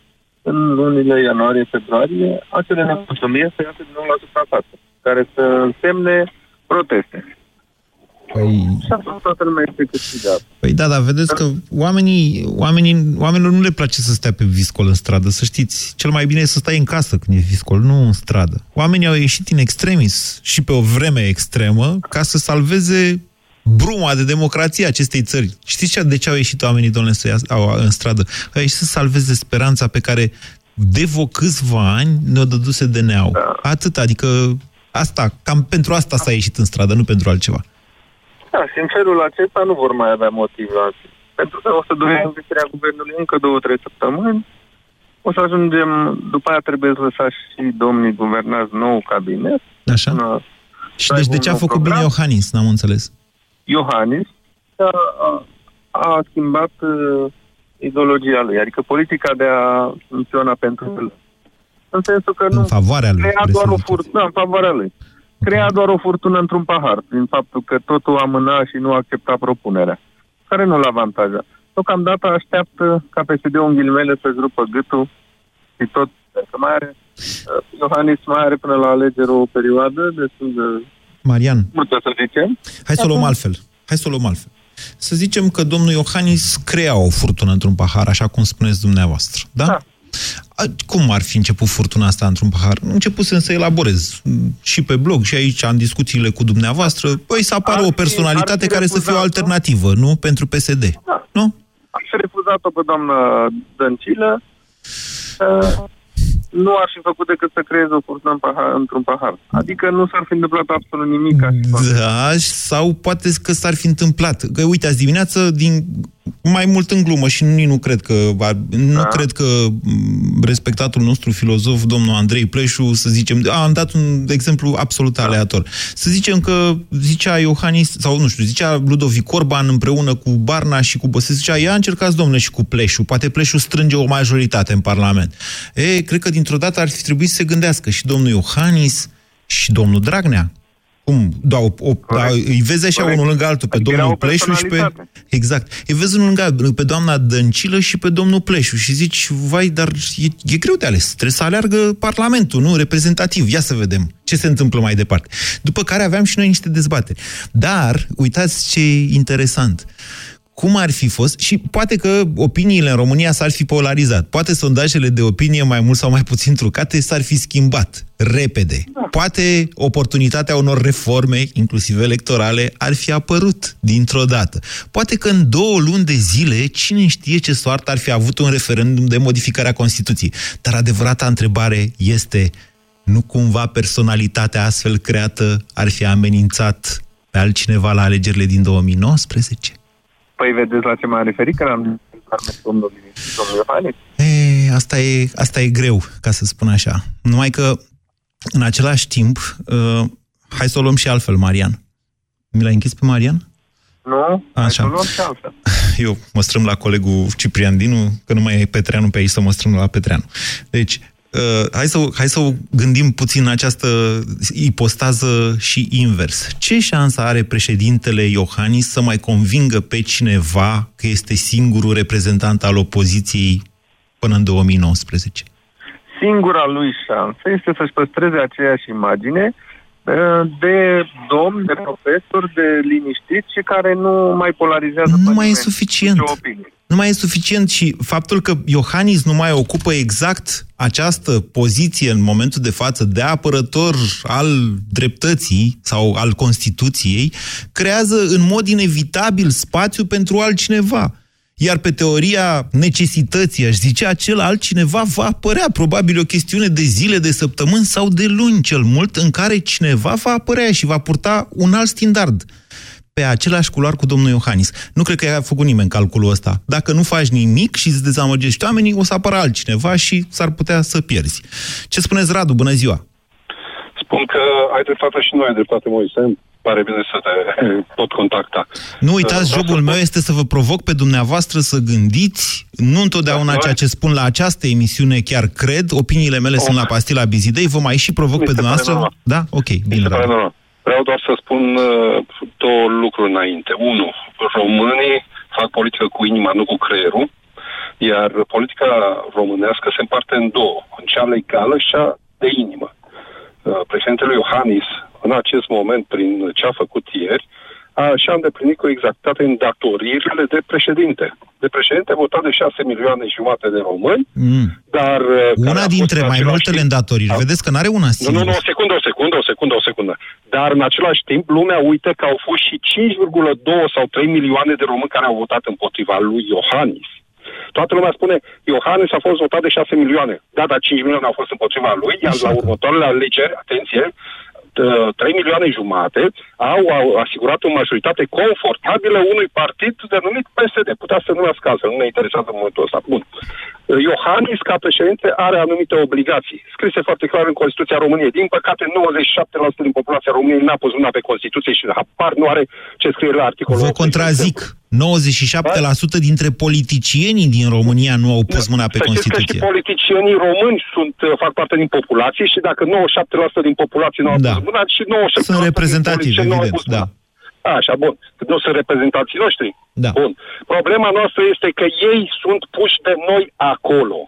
în lunile ianuarie-februarie acele nemulțumiri să iasă din nou la suprafață, care să însemne proteste. Păi... Și atunci toată lumea este câștigată. Păi da, dar vedeți că oamenii, oamenii, oamenilor nu le place să stea pe viscol în stradă, să știți. Cel mai bine e să stai în casă când e viscol, nu în stradă. Oamenii au ieșit în extremis și pe o vreme extremă ca să salveze bruma de democrație a acestei țări. Știți ce, de ce au ieșit oamenii, domnule, să ia, au, în stradă? Au ieșit să salveze speranța pe care de vreo câțiva ani ne-o dăduse de neau. Da. Atât, adică asta, cam pentru asta s-a ieșit în stradă, nu pentru altceva. Da, și în felul acesta nu vor mai avea motiv la Pentru că o să durează învestirea guvernului încă două, trei săptămâni. O să ajungem, după aia trebuie să lăsați și domnii guvernați nou cabinet. Așa. Până Și să deci aibă de un ce a nou făcut program. bine Iohannis? N-am înțeles. Iohannis a, a, a schimbat uh, ideologia lui, adică politica de a funcționa pentru el. În sensul că nu În favoarea lui. crea vreți să doar o ziceți. furtună, în favoarea lui. Crea doar o furtună într-un pahar, prin faptul că totul amâna și nu accepta propunerea, care nu-l avantaja. Deocamdată așteaptă ca PSD-ul în ghilimele să-și rupă gâtul și tot, că mai are, uh, Iohannis mai are până la alegeri o perioadă destul de Marian, multă, să zicem. hai să o luăm altfel. Hai să o luăm altfel. Să zicem că domnul Iohannis crea o furtună într-un pahar, așa cum spuneți dumneavoastră. Da? Da. A, Cum ar fi început furtuna asta într-un pahar? Începusem să elaborez mm, și pe blog și aici în discuțiile cu dumneavoastră. Păi să apară Ar o fi- personalitate ar fi care să fie o refuzat-o? alternativă, nu? Pentru PSD. Da. Nu? Aș fi refuzat-o pe doamna Dăncilă. Uh, nu ar fi făcut decât să creeze o furtună în pahar, într-un pahar. Adică nu s-ar fi întâmplat absolut nimic. Ca și Da, sau poate că s-ar fi întâmplat. Că uite, azi dimineață, din mai mult în glumă și nu, nu cred că va- nu Da. cred că m, respectatul nostru filozof, domnul Andrei Pleșu, să zicem, a, am dat un exemplu absolut Da. aleator. Să zicem că zicea Iohannis, sau nu știu, zicea Ludovic Orban împreună cu Barna și cu Băsescu, zicea, ia încercați, domnule, și cu Pleșu. Poate Pleșu strânge o majoritate în Parlament. E, cred că dintr-o dată ar fi trebuit să se gândească și domnul Iohannis și domnul Dragnea. Cum? Da, o, o, da, îi vezi așa Corect. unul lângă altul, pe Adică era domnul o Pleșu și pe... personalitate. Exact. Îi vezi unul lângă altul, pe doamna Dăncilă și pe domnul Pleșu și zici, vai, dar e, e greu de ales. Trebuie să aleargă Parlamentul, nu? Reprezentativ. Ia să vedem ce se întâmplă mai departe. După care aveam și noi niște dezbateri. Dar, uitați ce e interesant cum ar fi fost, și poate că opiniile în România s-ar fi polarizat, poate sondajele de opinie mai mult sau mai puțin trucate s-ar fi schimbat repede. Poate oportunitatea unor reforme, inclusiv electorale, ar fi apărut dintr-o dată. Poate că în două luni de zile, cine știe ce soartă ar fi avut un referendum de modificare a Constituției. Dar adevărata întrebare este, nu cumva personalitatea astfel creată ar fi amenințat pe altcineva la alegerile din 2019? Păi vedeți la ce m-am referit, că am zis domnul, domnul Iohannis. E, asta, e, asta e greu, ca să spun așa. Numai că, în același timp, uh, hai să o luăm și altfel, Marian. Mi l-ai închis pe Marian? Nu? Hai Așa. să o luăm și altfel. Eu mă strâm la colegul Ciprian Dinu, că nu mai e Petreanu pe aici, să mă strâm la Petreanu. Deci, uh, hai, să, hai să o gândim puțin această ipostază și invers. Ce șansă are președintele Iohannis să mai convingă pe cineva că este singurul reprezentant al opoziției până în 2019? Singura lui șansă este să-și păstreze aceeași imagine uh, de domn, de profesor, de liniștit și care nu mai polarizează Nu pe mai e nimeni suficient. nicio opinie. Nu mai e suficient și faptul că Iohannis nu mai ocupă exact această poziție în momentul de față de apărător al dreptății sau al Constituției, creează în mod inevitabil spațiu pentru altcineva. Iar pe teoria necesității, aș zice, acel altcineva va apărea, probabil o chestiune de zile, de săptămâni sau de luni cel mult, în care cineva va apărea și va purta un alt standard. Pe același culoar cu domnul Iohannis. Nu cred că a făcut nimeni calculul ăsta. Dacă nu faci nimic și îți dezamăgești oamenii, o să apară altcineva și s-ar putea să pierzi. Ce spuneți, Radu? Bună ziua! Spun că ai dreptate și noi ai dreptate, Moise pare bine să te pot contacta. Nu uitați, uh, jocul meu este să vă provoc pe dumneavoastră să gândiți, nu întotdeauna da, ceea ce spun la această emisiune chiar cred, opiniile mele okay. sunt la pastila Bizidei, vă mai și provoc Mi pe dumneavoastră. Da? Ok, bine. Da. Vreau doar să spun uh, două lucruri înainte. Unu, românii fac politică cu inima, nu cu creierul, iar politica românească se împarte în două, în cea legală și cea de inimă. Uh, președintele Iohannis în acest moment, prin ce a făcut ieri, a, și-a îndeplinit cu exactitate îndatoririle de președinte. De președinte votat de 6 milioane și jumate de români, mm. dar... Uh, Una dintre mai multele timp, îndatoriri. A... Vedeți că nu are una singură. Nu, nu, nu, o secundă, o secundă, o secundă, o secundă. Dar în același timp, lumea uită că au fost și 5,2 sau 3 milioane de români care au votat împotriva lui Iohannis. Toată lumea spune, Iohannis a fost votat de 6 milioane. Da, dar 5 milioane au fost împotriva lui, iar la următoarele alegeri, atenție, 3 uh, milioane jumate au, au asigurat o majoritate confortabilă unui partid denumit PSD. Putea să numească altfel, nu ne interesează în momentul ăsta. Bun. Uh, Iohannis, ca președinte, are anumite obligații, scrise foarte clar în Constituția României. Din păcate, 97% din populația României n-a pus mâna pe Constituție și apar nu are ce scrie la articolul Vă contrazic. 97% dintre politicienii din România nu au pus mâna pe Constituție. Că și politicienii români sunt, uh, fac parte din populație și dacă 97% din populație nu au da. pus mâna, și 97% sunt reprezentativi, evident, da. Așa, bun. Nu sunt reprezentanții noștri? Da. Bun. Problema noastră este că ei sunt puși de noi acolo.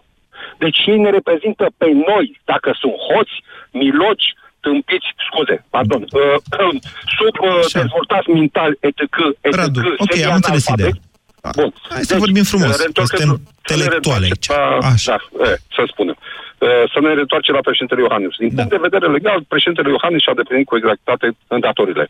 Deci ei ne reprezintă pe noi, dacă sunt hoți, miloci, tâmpiți, scuze, pardon, uh, sub uh, dezvoltați mental, etc., etc., Radu, ok, am înțeles ideea. Bun. Hai să deci, vorbim frumos, suntem intelectuale aici. Așa. Da, e, să spunem. Uh, să ne reîntoarcem la președintele Iohannis. Din da. punct de vedere legal, președintele Iohannis și-a deplinit cu exactitate îndatorile.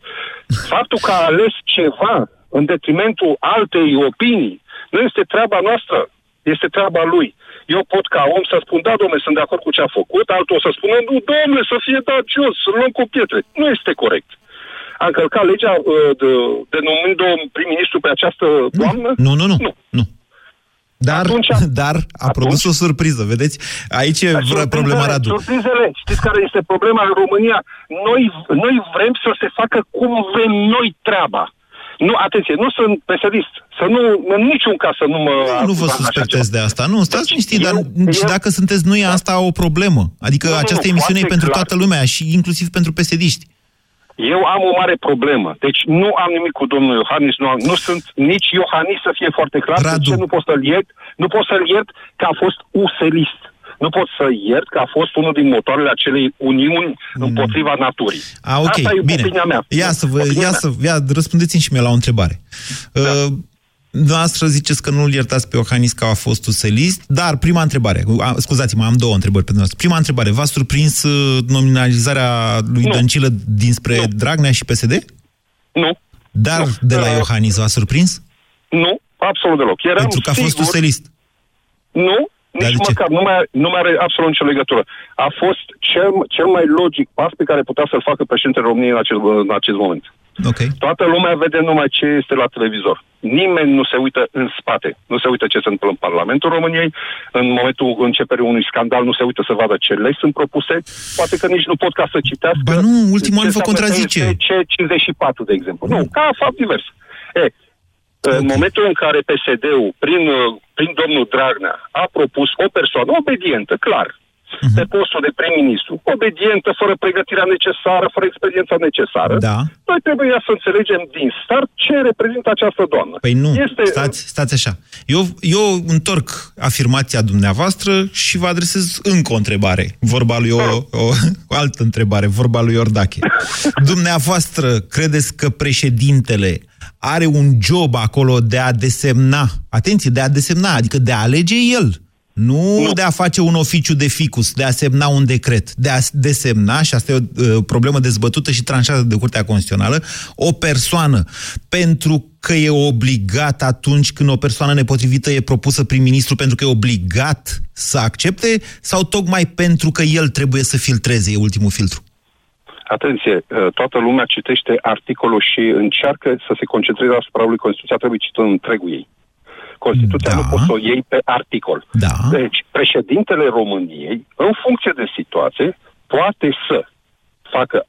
Faptul că a ales ceva în detrimentul altei opinii nu este treaba noastră, este treaba lui. Eu pot ca om să spun, da, domnule, sunt de acord cu ce a făcut, altul o să spună, nu, domnule, să fie dat jos, să luăm cu pietre. Nu este corect. A încălcat legea uh, de, denumind un prim-ministru pe această doamnă? Nu, nu, nu. nu. nu. Dar, atunci, dar a atunci, produs o surpriză, vedeți? Aici e problema Radu. Surprizele, știți care este problema în România? Noi, noi vrem să se facă cum vrem noi treaba. Nu, atenție, nu sunt pesimist. Să nu, în niciun caz să nu mă... Nu vă suspectez de asta. Nu, stați deci, liniștit, dar eu, dacă sunteți noi, da. asta o problemă. Adică nu, această nu, emisiune e pentru clar. toată lumea și inclusiv pentru pesediști. Eu am o mare problemă. Deci nu am nimic cu domnul Iohannis, nu, am, nu sunt nici Iohannis să fie foarte clar. Radu. De ce nu pot să-l iert? Nu pot să-l iert că a fost uselist nu pot să iert că a fost unul din motoarele acelei uniuni mm. împotriva naturii. A, ok, Asta e bine. opinia mea. Ia să vă, ia să, ia, răspundeți-mi și mie la o întrebare. Da. Uh, Dumneavoastră ziceți că nu-l iertați pe Iohannis că a fost uselist, dar prima întrebare, scuzați-mă, am două întrebări pentru dumneavoastră. Prima întrebare, v-a surprins uh, nominalizarea lui nu. Dăncilă dinspre nu. Dragnea și PSD? Nu. Dar nu. de la uh, Iohannis v-a surprins? Nu, absolut deloc. Eram pentru că a fost sigur... uselist. Nu, nici măcar, nu mai, nu mai are absolut nicio legătură. A fost cel, cel mai logic pas pe care putea să-l facă președintele României în acest, în acest moment. Okay. Toată lumea vede numai ce este la televizor. Nimeni nu se uită în spate. Nu se uită ce se întâmplă în Parlamentul României. În momentul începerii unui scandal nu se uită să vadă ce legi sunt propuse. Poate că nici nu pot ca să citească. Ba nu, ultimul an vă contrazice. C54, de exemplu. Nu, ca fapt divers. E, în momentul în care PSD-ul, prin, prin domnul Dragnea, a propus o persoană obedientă, clar, uh-huh. pe postul de prim-ministru, obedientă, fără pregătirea necesară, fără experiența necesară, da. noi trebuie să înțelegem din start ce reprezintă această doamnă. Păi nu, este... stați, stați așa. Eu, eu întorc afirmația dumneavoastră și vă adresez încă o întrebare. Vorba lui o, o, o altă întrebare, vorba lui Ordache. dumneavoastră credeți că președintele are un job acolo de a desemna, atenție, de a desemna, adică de a alege el. Nu, nu de a face un oficiu de ficus, de a semna un decret, de a desemna, și asta e o uh, problemă dezbătută și tranșată de Curtea Constituțională, o persoană, pentru că e obligat atunci când o persoană nepotrivită e propusă prim-ministru pentru că e obligat să accepte, sau tocmai pentru că el trebuie să filtreze, e ultimul filtru? Atenție, uh, toată lumea citește articolul și încearcă să se concentreze asupra lui Constituția, trebuie citit în întregul ei. Constituția Da. nu poți să o iei pe articol. Da. Deci, președintele României, în funcție de situație, poate să facă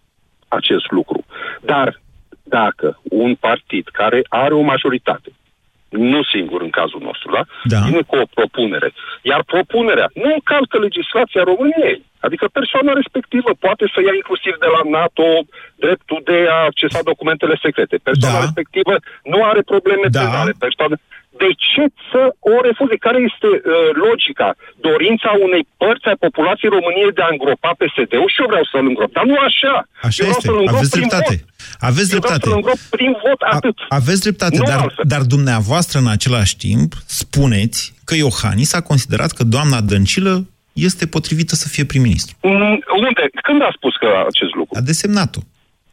acest lucru. Dar dacă un partid care are o majoritate, nu singur în cazul nostru, da? Da. Vine cu o propunere. Iar propunerea nu încalcă legislația României. Adică persoana respectivă poate să ia inclusiv de la NATO dreptul de a accesa documentele secrete. Persoana Da. respectivă nu are probleme Da. penale. Persoana... De ce să o refuze? Care este uh, logica? Dorința unei părți a populației României de a îngropa PSD-ul și eu vreau să-l îngrop. Dar nu așa. Așa eu vreau este. să-l îngrop Aveți prin dreptate. vot. Aveți Eu vreau dreptate. să-l îngrop prin vot, atât. Aveți dreptate, Nu dar, altfel. dar dumneavoastră în același timp spuneți că Iohannis a considerat că doamna Dăncilă este potrivită să fie prim-ministru. Mm, Unde? Când a spus că acest lucru? A desemnat-o.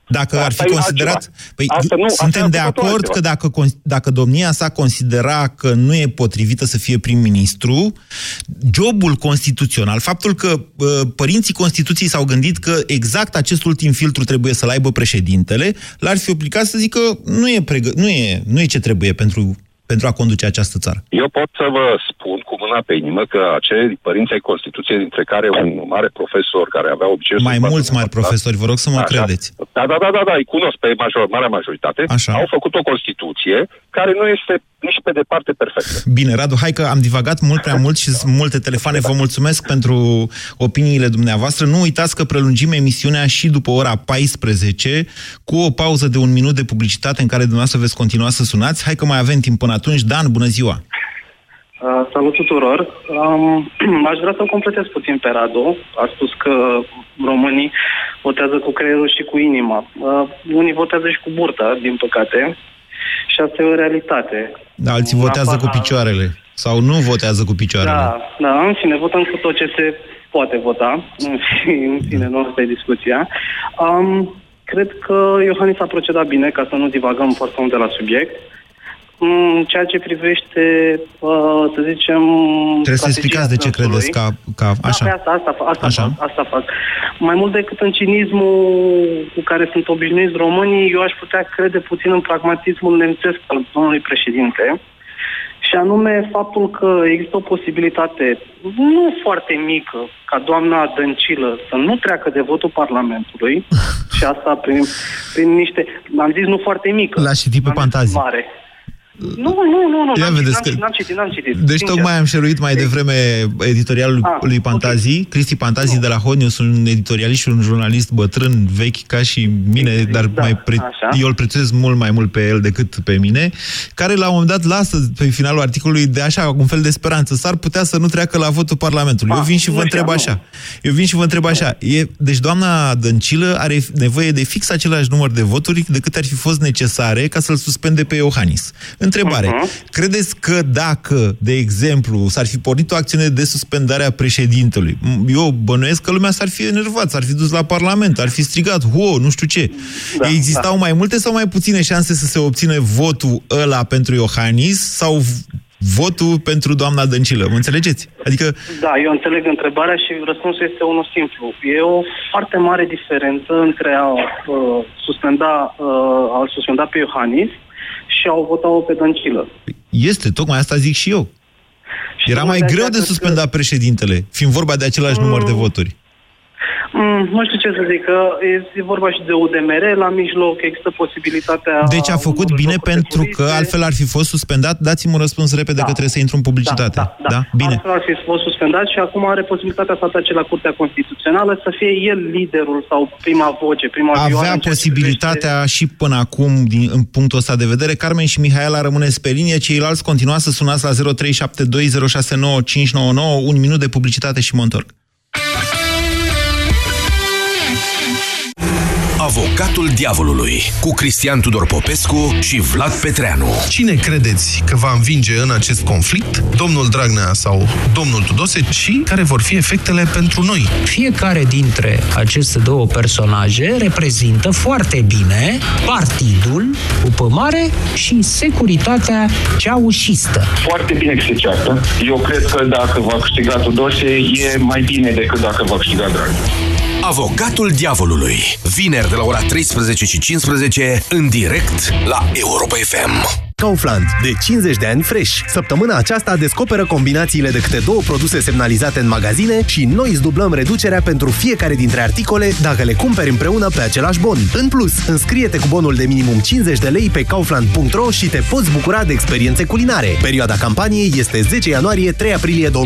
Dacă ar Asta fi e considerat... altceva. Păi, Asta nu, asta suntem a de făcut acord altceva. că dacă, con- dacă domnia sa considera că nu e potrivită să fie prim-ministru, jobul constituțional, faptul că uh, părinții Constituției s-au gândit că exact acest ultim filtru trebuie să-l aibă președintele, l-ar fi obligat să zică nu e, pregă- nu e, nu e ce trebuie pentru, pentru a conduce această țară. Eu pot să vă spun cu mâna pe inimă că acei părinți ai Constituției, dintre care un mare profesor care avea obiceiul... Mai să facă mulți un mari mandat, profesori, vă rog să mă Așa. credeți. Da, da, da, da, da, îi cunosc pe major, marea majoritate. Așa. Au făcut o Constituție care nu este nici pe departe perfectă. Bine, Radu, hai că am divagat mult prea mult și sunt multe telefoane. Vă mulțumesc pentru opiniile dumneavoastră. Nu uitați că prelungim emisiunea și după ora 14 cu o pauză de un minut de publicitate în care dumneavoastră veți continua să sunați. Hai că mai avem timp până atunci. Dan, bună ziua! Uh, salut tuturor! Um, aș vrea să completez puțin pe Radu. A spus că românii votează cu creierul și cu inima. Uh, unii votează și cu burta, din păcate. Și asta e o realitate. Da, alții votează cu picioarele. Sau nu votează cu picioarele. Da, da, în fine, votăm cu tot ce se poate vota. În fine, în fine nu asta e discuția. Um, cred că Iohannis a procedat bine, ca să nu divagăm foarte mult de la subiect. În ceea ce privește, uh, să zicem... Trebuie să strategia explicați de ce dânsului. credeți ca... ca Da, așa. pe asta, asta, fa- asta, Așa. Fac, asta fac. Mai mult decât în cinismul cu care sunt obișnuiți românii, eu aș putea crede puțin în pragmatismul nemțesc al domnului președinte. Și anume faptul că există o posibilitate nu foarte mică ca doamna Dăncilă să nu treacă de votul Parlamentului și asta prin, prin niște... Am zis nu foarte mică. L-aș citi pe am zis Fantazii. Mare. Nu, nu, nu, nu, Ia n-am, vedeți citit, că- n-am citit, n-am citit. Deci sincer. tocmai am șeruit mai devreme editorialul Ah, lui Pantazii, Cristi Pantazii de la Honius, un editorialist și un jurnalist bătrân, vechi ca și mine, dar mai pre- Da, așa. eu îl prețuiesc mult mai mult pe el decât pe mine, care la un moment dat lasă pe finalul articolului de așa, un fel de speranță. S-ar putea să nu treacă la votul Parlamentului. Eu Ah, vin și nu vă știam, întreb nu. așa. Eu vin și vă întreb așa. E, deci doamna Dăncilă are nevoie de fix același număr de voturi decât ar fi fost necesare ca să-l suspende pe Iohannis. Întrebare. Mhm. Credeți că dacă, de exemplu, s-ar fi pornit o acțiune de suspendare a președintelui, m- eu bănuiesc că lumea s-ar fi enervat, s-ar fi dus la Parlament, ar fi strigat, ho, nu știu ce. Da, Existau da. mai multe sau mai puține șanse să se obține votul ăla pentru Iohannis sau v- votul pentru doamna Dăncilă? Mă înțelegeți? Adică Da, eu înțeleg întrebarea și răspunsul este unul simplu. E o foarte mare diferență între a uh, suspenda, uh, a suspenda pe Iohannis și a o vota-o pe Dăncilă. este, tocmai asta zic și eu. Era tocmai mai de greu aceea de cred suspendat președintele, fiind vorba de același număr de voturi. Mm, nu știu ce să zic, că e, e vorba și de UDMR la mijloc, există posibilitatea... Deci a făcut bine pentru că altfel ar fi fost suspendat. Dați-mi un răspuns repede că trebuie să intru în publicitate. Da, Bine. Altfel ar fi fost suspendat și acum are posibilitatea să atace la Curtea Constituțională să fie el liderul sau prima voce, prima vioară Avea în ceea ce posibilitatea și până acum, din, în punctul ăsta de vedere. Carmen și Mihaela rămâneți pe linie, ceilalți continuați să sunați la 0372069599, un minut de publicitate și mă întorc. Avocatul diavolului cu Cristian Tudor Popescu și Vlad Petreanu. Cine credeți că va învinge în acest conflict? Domnul Dragnea sau domnul Tudose? Și care vor fi efectele pentru noi? Fiecare dintre aceste două personaje reprezintă foarte bine partidul cu pămare și securitatea ceaușistă. Foarte bine că se ceartă. Eu cred că dacă va câștiga Tudose, e mai bine decât dacă va câștiga Dragnea. Avocatul Diavolului. Vineri de la ora 13 și 15 în direct la Europa FM. Kaufland. De 50 de ani fresh. Săptămâna aceasta descoperă combinațiile de câte două produse semnalizate în magazine și noi îți dublăm reducerea pentru fiecare dintre articole dacă le cumperi împreună pe același bon. În plus, înscrie-te cu bonul de minimum 50 de lei pe kaufland.ro și te poți bucura de experiențe culinare. Perioada campaniei este 10 ianuarie-3 aprilie 2020.